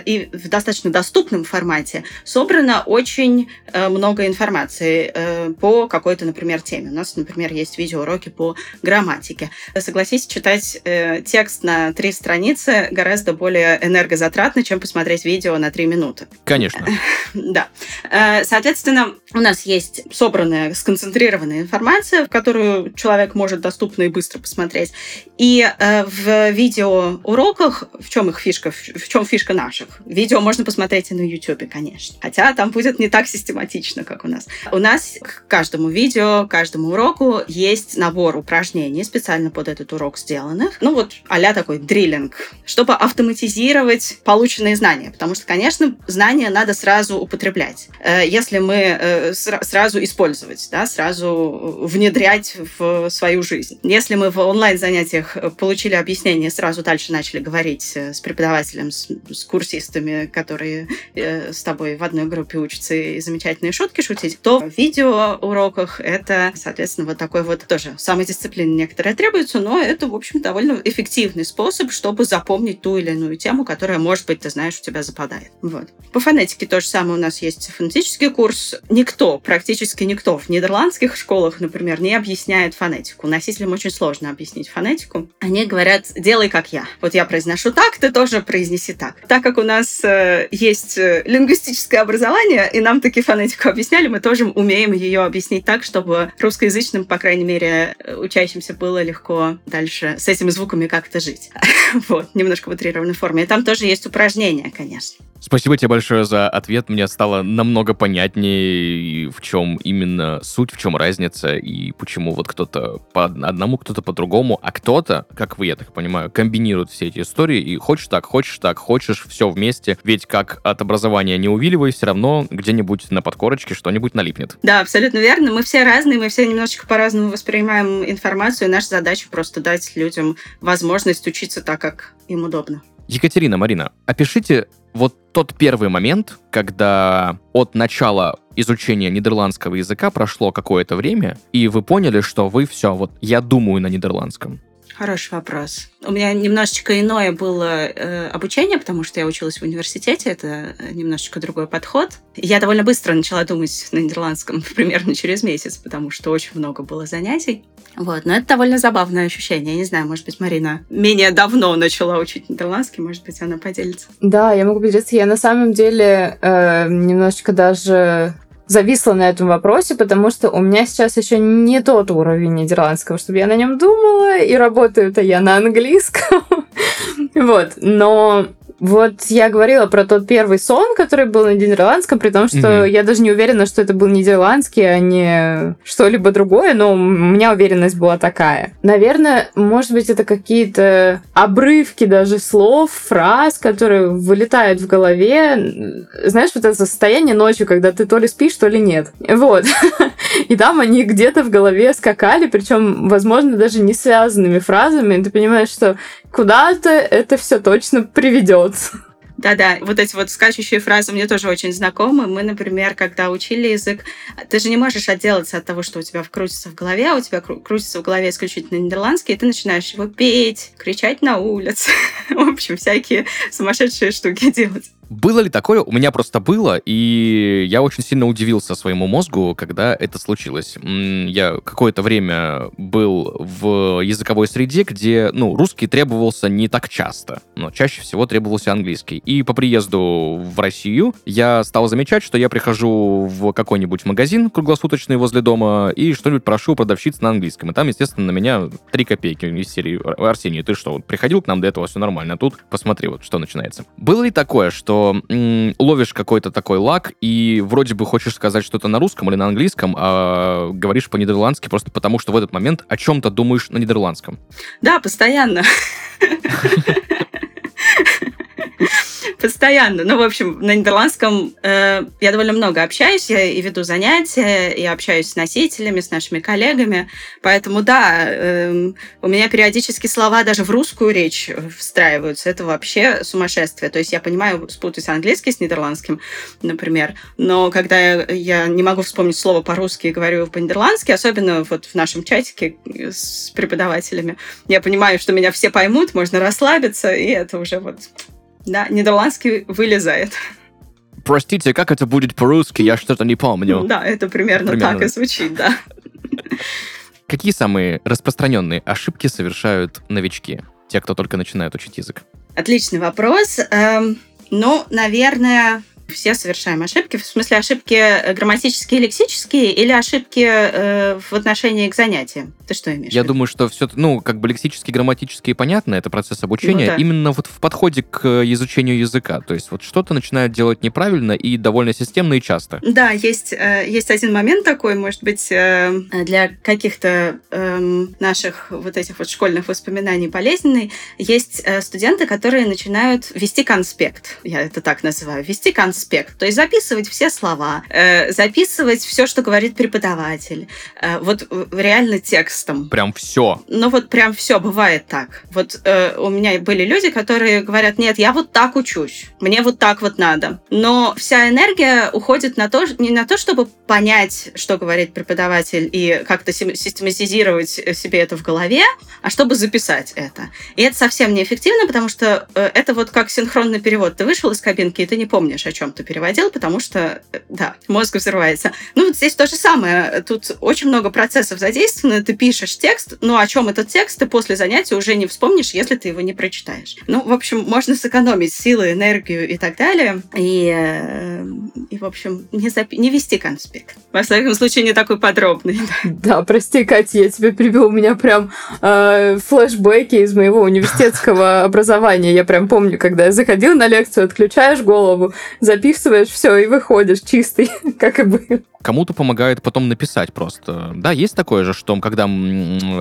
и в достаточно доступном формате собрано очень э, много информации э, по какой-то, например, теме. У нас, например, есть видеоуроки по грамматике. Согласись, читать э, текст на три страницы гораздо более энергозатратно, чем посмотреть видео на три минуты. Конечно. Да. Э, Соответственно, у нас есть собранная, сконцентрированная информация, в которую человек может доступно и быстро посмотреть. И э, в видеоуроках, в чем их фишка, в чем фишка наших? Видео можно посмотреть и на YouTube, конечно. Хотя там будет не так систематично, как у нас. У нас к каждому видео, каждому уроку есть набор упражнений, специально под этот урок сделанных. Ну вот а такой дриллинг, чтобы автоматизировать полученные знания. Потому что, конечно, знания надо сразу употреблять. Э, Если мы э, сра- сразу использовать, да, сразу внедрять в свою жизнь. Если мы в онлайн-занятиях э, получили объяснение, сразу дальше начали говорить э, с преподавателем, с, с курсистами, которые э, с тобой в одной группе учатся и замечательные шутки шутить, то в видеоуроках это, соответственно, вот такой вот тоже самодисциплина некоторая требуется, но это, в общем, довольно эффективный способ, чтобы запомнить ту или иную тему, которая, может быть, ты знаешь, у тебя западает. Вот. По фонетике то же самое у нас есть фонетический курс. Никто, практически никто в нидерландских школах, например, не объясняет фонетику. Носителям очень сложно объяснить фонетику. Они говорят, делай как я. Вот я произношу так, ты тоже произнеси так. Так как у нас э, есть э, лингвистическое образование, и нам таки фонетику объясняли, мы тоже умеем ее объяснить так, чтобы русскоязычным, по крайней мере, э, учащимся было легко дальше с этими звуками как-то жить. Вот, немножко в утрированной форме. И там тоже есть упражнения, конечно. Спасибо тебе большое за ответ. Мне стало намного понятнее, в чем именно суть, в чем разница, и почему вот кто-то по одному, кто-то по другому, а кто-то, как вы, я так понимаю, комбинирует все эти истории, и хочешь так, хочешь так, хочешь все вместе. Ведь как от образования не увиливай, все равно где-нибудь на подкорочке что-нибудь налипнет. Да, абсолютно верно. Мы все разные, мы все немножечко по-разному воспринимаем информацию, и наша задача просто дать людям возможность учиться так, как им удобно. Екатерина, Марина, опишите вот тот первый момент, когда от начала изучения нидерландского языка прошло какое-то время, и вы поняли, что вы все, вот я думаю на нидерландском. Хороший вопрос. У меня немножечко иное было э, обучение, потому что я училась в университете, это э, немножечко другой подход. Я довольно быстро начала думать на нидерландском, примерно через месяц, потому что очень много было занятий. Вот, но это довольно забавное ощущение. Я не знаю, может быть, Марина менее давно начала учить нидерландский, может быть, она поделится. Да, я могу поделиться. Я на самом деле э, немножечко даже зависла на этом вопросе, потому что у меня сейчас еще не тот уровень нидерландского, чтобы я на нем думала, и работаю-то я на английском. Вот, но вот я говорила про тот первый сон, который был на нидерландском, при том, что Мгм. я даже не уверена, что это был нидерландский, а не что-либо другое, но у меня уверенность была такая. Наверное, может быть, это какие-то обрывки даже слов, фраз, которые вылетают в голове. Знаешь, вот это состояние ночью, когда ты то ли спишь, то ли нет. Вот. И там они где-то в голове скакали, причем, возможно, даже не связанными фразами. Ты понимаешь, что куда-то это все точно приведет. Да-да, вот эти вот скачущие фразы мне тоже очень знакомы. Мы, например, когда учили язык, ты же не можешь отделаться от того, что у тебя крутится в голове, а у тебя кру- крутится в голове исключительно нидерландский, и ты начинаешь его петь, кричать на улице. В общем, всякие сумасшедшие штуки делать. Было ли такое? У меня просто было, и я очень сильно удивился своему мозгу, когда это случилось. Я какое-то время был в языковой среде, где, ну, русский требовался не так часто, но чаще всего требовался английский. И по приезду в Россию я стал замечать, что я прихожу в какой-нибудь магазин круглосуточный возле дома и что-нибудь прошу продавщиц на английском. И там, естественно, на меня три копейки из серии «Арсений, ты что, приходил к нам до этого, все нормально, а тут посмотри, вот что начинается». Было ли такое, что м, ловишь какой-то такой лак и вроде бы хочешь сказать что-то на русском или на английском, а говоришь по-нидерландски просто потому, что в этот момент о чем-то думаешь на нидерландском? Да, постоянно. Постоянно. Ну, в общем, на нидерландском э, я довольно много общаюсь, я и веду занятия, и общаюсь с носителями, с нашими коллегами. Поэтому, да, э, у меня периодически слова даже в русскую речь встраиваются. Это вообще сумасшествие. То есть я понимаю, спутать английский с нидерландским, например, но когда я, я не могу вспомнить слово по-русски и говорю по-нидерландски, особенно вот в нашем чатике с преподавателями, я понимаю, что меня все поймут, можно расслабиться, и это уже вот да, нидерландский вылезает. Простите, как это будет по-русски? Я что-то не помню. Да, это примерно, Примерно. так и звучит, да. Какие самые распространенные ошибки совершают новички? Те, кто только начинает учить язык. Отличный вопрос. Эм, ну, наверное, все совершаем ошибки. В смысле, ошибки э, грамматические, лексические или ошибки э, в отношении к занятиям? Ты что имеешь? Я думаю, что все, ну, как бы лексические, грамматические понятно, это процесс обучения. Ну да. Именно вот в подходе к э, изучению языка. То есть вот что-то начинают делать неправильно и довольно системно и часто. Да, есть, э, есть один момент такой, может быть, э, для каких-то эм, наших вот этих вот школьных воспоминаний болезненный. Есть э, студенты, которые начинают вести конспект, я это так называю, вести конспект, то есть записывать все слова, э, записывать все, что говорит преподаватель, э, вот э, реально текстом. Прям все. Ну вот прям все бывает так. Вот э, у меня были люди, которые говорят, нет, я вот так учусь, мне вот так вот надо. Но вся энергия уходит на то, не на то, чтобы понять, что говорит преподаватель и как-то систематизировать себе это в голове, а чтобы записать это. И это совсем неэффективно, потому что э, это вот как синхронный перевод. Ты вышел из кабинки, и ты не помнишь, о чем ты переводил, потому что, э, да, мозг взрывается. Ну, вот здесь то же самое. Тут очень много процессов задействовано. Ты пишешь текст, но о чем этот текст, ты после занятия уже не вспомнишь, если ты его не прочитаешь. Ну, в общем, можно сэкономить силы, энергию и так далее. И, э, и в общем, не, запи- не вести конспект. Во всяком случае, не такой подробный. Да, прости, Катя, я тебя прибил. У меня прям э, флешбеки из моего университетского образования. Я прям помню, когда я заходила на лекцию, отключаешь голову, записываешь все и выходишь чистый, как и был. Кому-то помогает потом написать просто. Да, есть такое же, что когда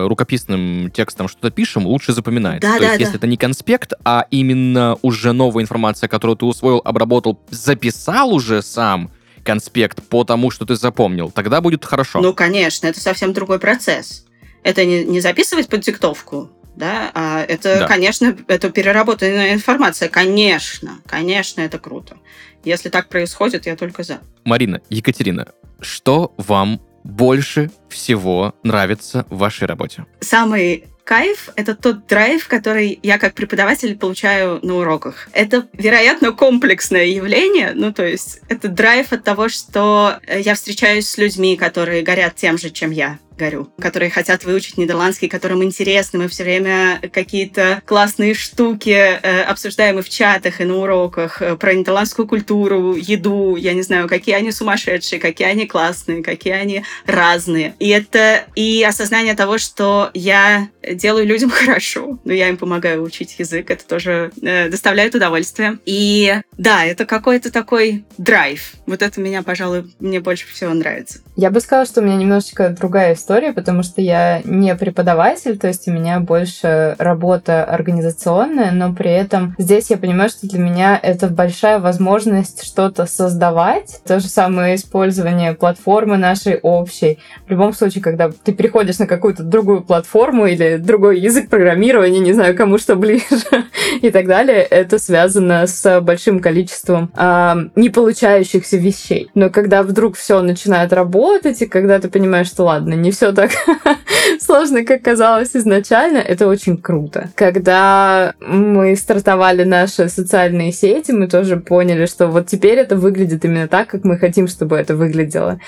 рукописным текстом что-то пишем, лучше запоминается. Да, То да, есть, да. если это не конспект, а именно уже новая информация, которую ты усвоил, обработал, записал уже сам конспект по тому, что ты запомнил, тогда будет хорошо. Ну, конечно, это совсем другой процесс. Это не, не записывать под диктовку, да, а это, Да. конечно, это переработанная информация. Конечно, конечно, это круто. Если так происходит, я только за. Марина, Екатерина, что вам больше всего нравится в вашей работе? Самый кайф — это тот драйв, который я как преподаватель получаю на уроках. Это, вероятно, комплексное явление, ну, то есть это драйв от того, что э, я встречаюсь с людьми, которые горят тем же, чем я горю, которые хотят выучить нидерландский, которым интересно. Мы все время какие-то классные штуки э, обсуждаем и в чатах, и на уроках э, про нидерландскую культуру, еду, я не знаю, какие они сумасшедшие, какие они классные, какие они разные. И это и осознание того, что я делаю людям хорошо, но я им помогаю учить язык, это тоже э, доставляет удовольствие. И да, это какой-то такой драйв. Вот это меня, пожалуй, мне больше всего нравится. Я бы сказала, что у меня немножечко другая история, потому что я не преподаватель, то есть у меня больше работа организационная, но при этом здесь я понимаю, что для меня это большая возможность что-то создавать. То же самое использование платформы нашей общей. В любом случае, когда ты переходишь на какую-то другую платформу или другой язык программирования, не знаю, кому что ближе и так далее, это связано с большим количеством а, не получающихся вещей. Но когда вдруг все начинает работать, и когда ты понимаешь, что ладно, не все так сложно, как казалось изначально, это очень круто. Когда мы стартовали наши социальные сети, мы тоже поняли, что вот теперь это выглядит именно так, как мы хотим, чтобы это выглядело.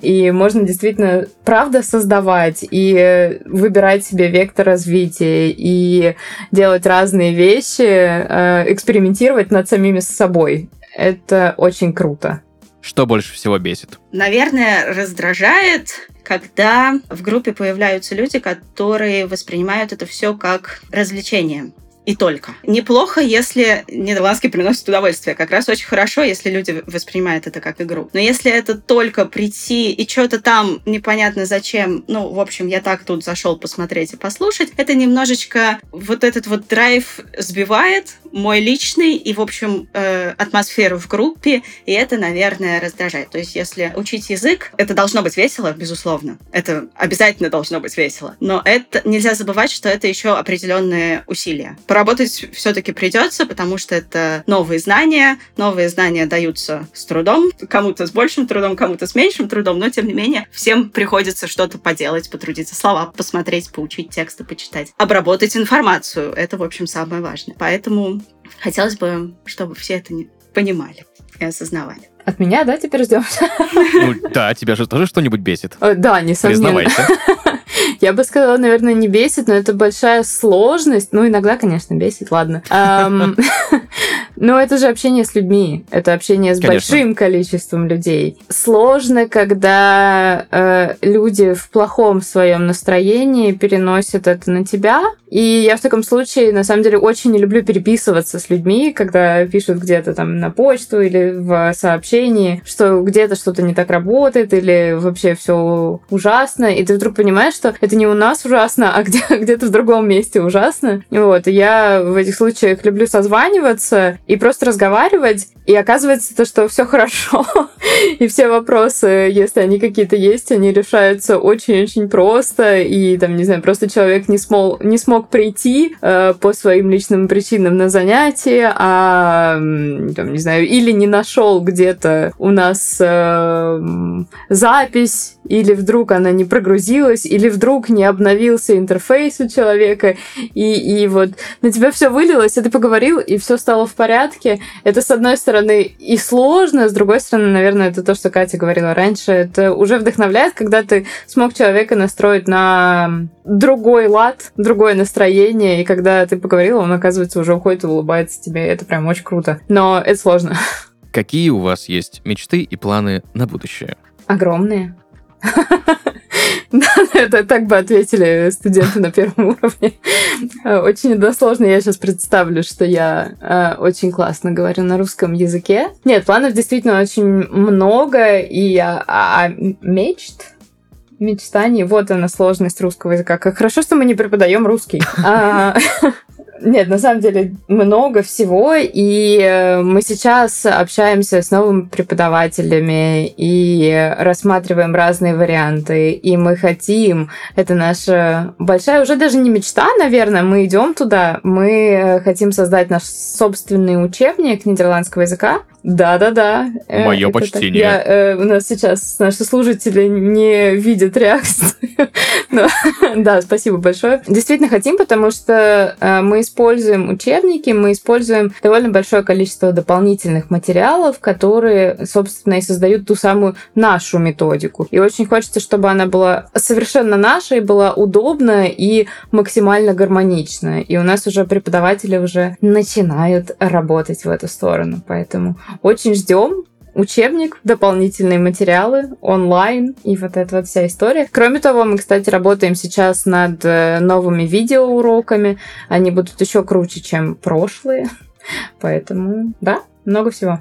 И можно действительно, правда, создавать и выбирать себе вектор развития и делать разные вещи, э, экспериментировать над самими собой. Это очень круто. Что больше всего бесит? Наверное, раздражает, когда в группе появляются люди, которые воспринимают это все как развлечение. и только. Неплохо, если нидерландский приносит удовольствие. Как раз очень хорошо, если люди воспринимают это как игру. Но если это только прийти и что-то там непонятно зачем, ну, в общем, я так тут зашел посмотреть и послушать, это немножечко вот этот вот драйв сбивает мой личный и, в общем, э, атмосферу в группе, и это, наверное, раздражает. То есть, если учить язык, это должно быть весело, безусловно. Это обязательно должно быть весело. Но это нельзя забывать, что это еще определенные усилия. Поработать все-таки придется, потому что это новые знания. Новые знания даются с трудом. Кому-то с большим трудом, кому-то с меньшим трудом, но, тем не менее, всем приходится что-то поделать, потрудиться, слова посмотреть, поучить тексты, почитать. Обработать информацию. Это, в общем, самое важное. Поэтому хотелось бы, чтобы все это понимали и осознавали. От меня, да, теперь ждем? Ну, да, тебя же тоже что-нибудь бесит. Э, Да, несомненно. Признавайся. Я бы сказала, наверное, не бесит, но это большая сложность. Ну, иногда, конечно, бесит, ладно. Но это же общение с людьми. Это общение с Конечно. большим количеством людей. Сложно, когда э, люди в плохом своем настроении переносят это на тебя. И я в таком случае, на самом деле, очень не люблю переписываться с людьми, когда пишут где-то там на почту или в сообщении, что где-то что-то не так работает или вообще все ужасно. И ты вдруг понимаешь, что это не у нас ужасно, а где- где-то в другом месте ужасно. Вот. И я в этих случаях люблю созваниваться и просто разговаривать. И оказывается то, что все хорошо. И все вопросы, если они какие-то есть, они решаются очень-очень просто. И там, не знаю, просто человек не смог, не смог прийти э, по своим личным причинам на занятие, а, там, не знаю, или не нашел где-то у нас э, запись, или вдруг она не прогрузилась, или вдруг не обновился интерфейс у человека, и, и вот на тебя все вылилось, и ты поговорил, и все стало в порядке. Это, с одной стороны, и сложно, с другой стороны, наверное, это то, что Катя говорила раньше, это уже вдохновляет, когда ты смог человека настроить на другой лад, другое настроение, и когда ты поговорила, он, оказывается, уже уходит и улыбается тебе. Это прям очень круто. Но это сложно. Какие у вас есть мечты и планы на будущее? Огромные. Да, это так бы ответили студенты на первом уровне. Очень односложно. Я сейчас представлю, что я э, очень классно говорю на русском языке. Нет, планов действительно очень много, и я а, а мечт мечтаний. Вот она сложность русского языка. Как хорошо, что мы не преподаем русский. Нет, на самом деле много всего, и э, мы сейчас общаемся с новыми преподавателями и рассматриваем разные варианты, и мы хотим, это наша большая, уже даже не мечта, наверное, мы идем туда, мы э, хотим создать наш собственный учебник нидерландского языка. Да-да-да. Э, так. почтение. Я, э, у нас сейчас наши служители не видят реакцию. Да, спасибо большое. Действительно хотим, потому что э, мы используем учебники, мы используем довольно большое количество дополнительных материалов, которые, собственно, и создают ту самую нашу методику. И очень хочется, чтобы она была совершенно нашей, была удобна и максимально гармонична. И у нас уже преподаватели уже начинают работать в эту сторону. Поэтому очень ждем учебник, дополнительные материалы, онлайн и вот эта вот вся история. Кроме того, мы, кстати, работаем сейчас над э, новыми видеоуроками. Они будут еще круче, чем прошлые. Поэтому, да, много всего.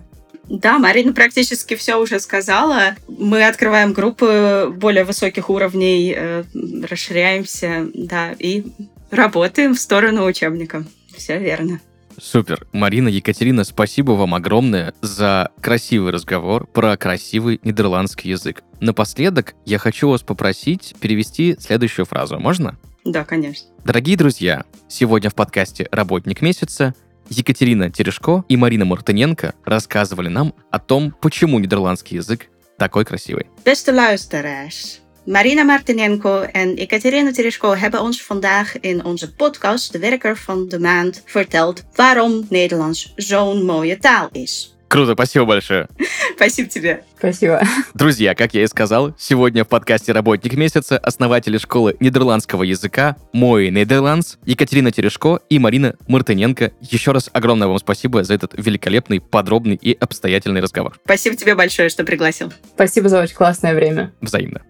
Да, Марина практически все уже сказала. Мы открываем группы более высоких уровней, э, расширяемся, да, и работаем в сторону учебника. Все верно. Супер. Марина, Екатерина, спасибо вам огромное за красивый разговор про красивый нидерландский язык. Напоследок я хочу вас попросить перевести следующую фразу. Можно? Да, конечно. Дорогие друзья, сегодня в подкасте «Работник месяца» Екатерина Терешко и Марина Мартыненко рассказывали нам о том, почему нидерландский язык такой красивый. Beste luisteraars. Marina Martinenko en Ekaterina Tereshko hebben ons vandaag in onze podcast De Werker van de Maand verteld waarom Nederlands zo'n mooie taal is. Круто, спасибо большое. Спасибо тебе. Спасибо. Друзья, как я и сказал, сегодня в подкасте «Работник месяца» основатели школы нидерландского языка Мой Нидерландс Екатерина Терешко и Марина Мартыненко. Еще раз огромное вам спасибо за этот великолепный, подробный и обстоятельный разговор. Спасибо тебе большое, что пригласил. Спасибо за очень классное время. Взаимно.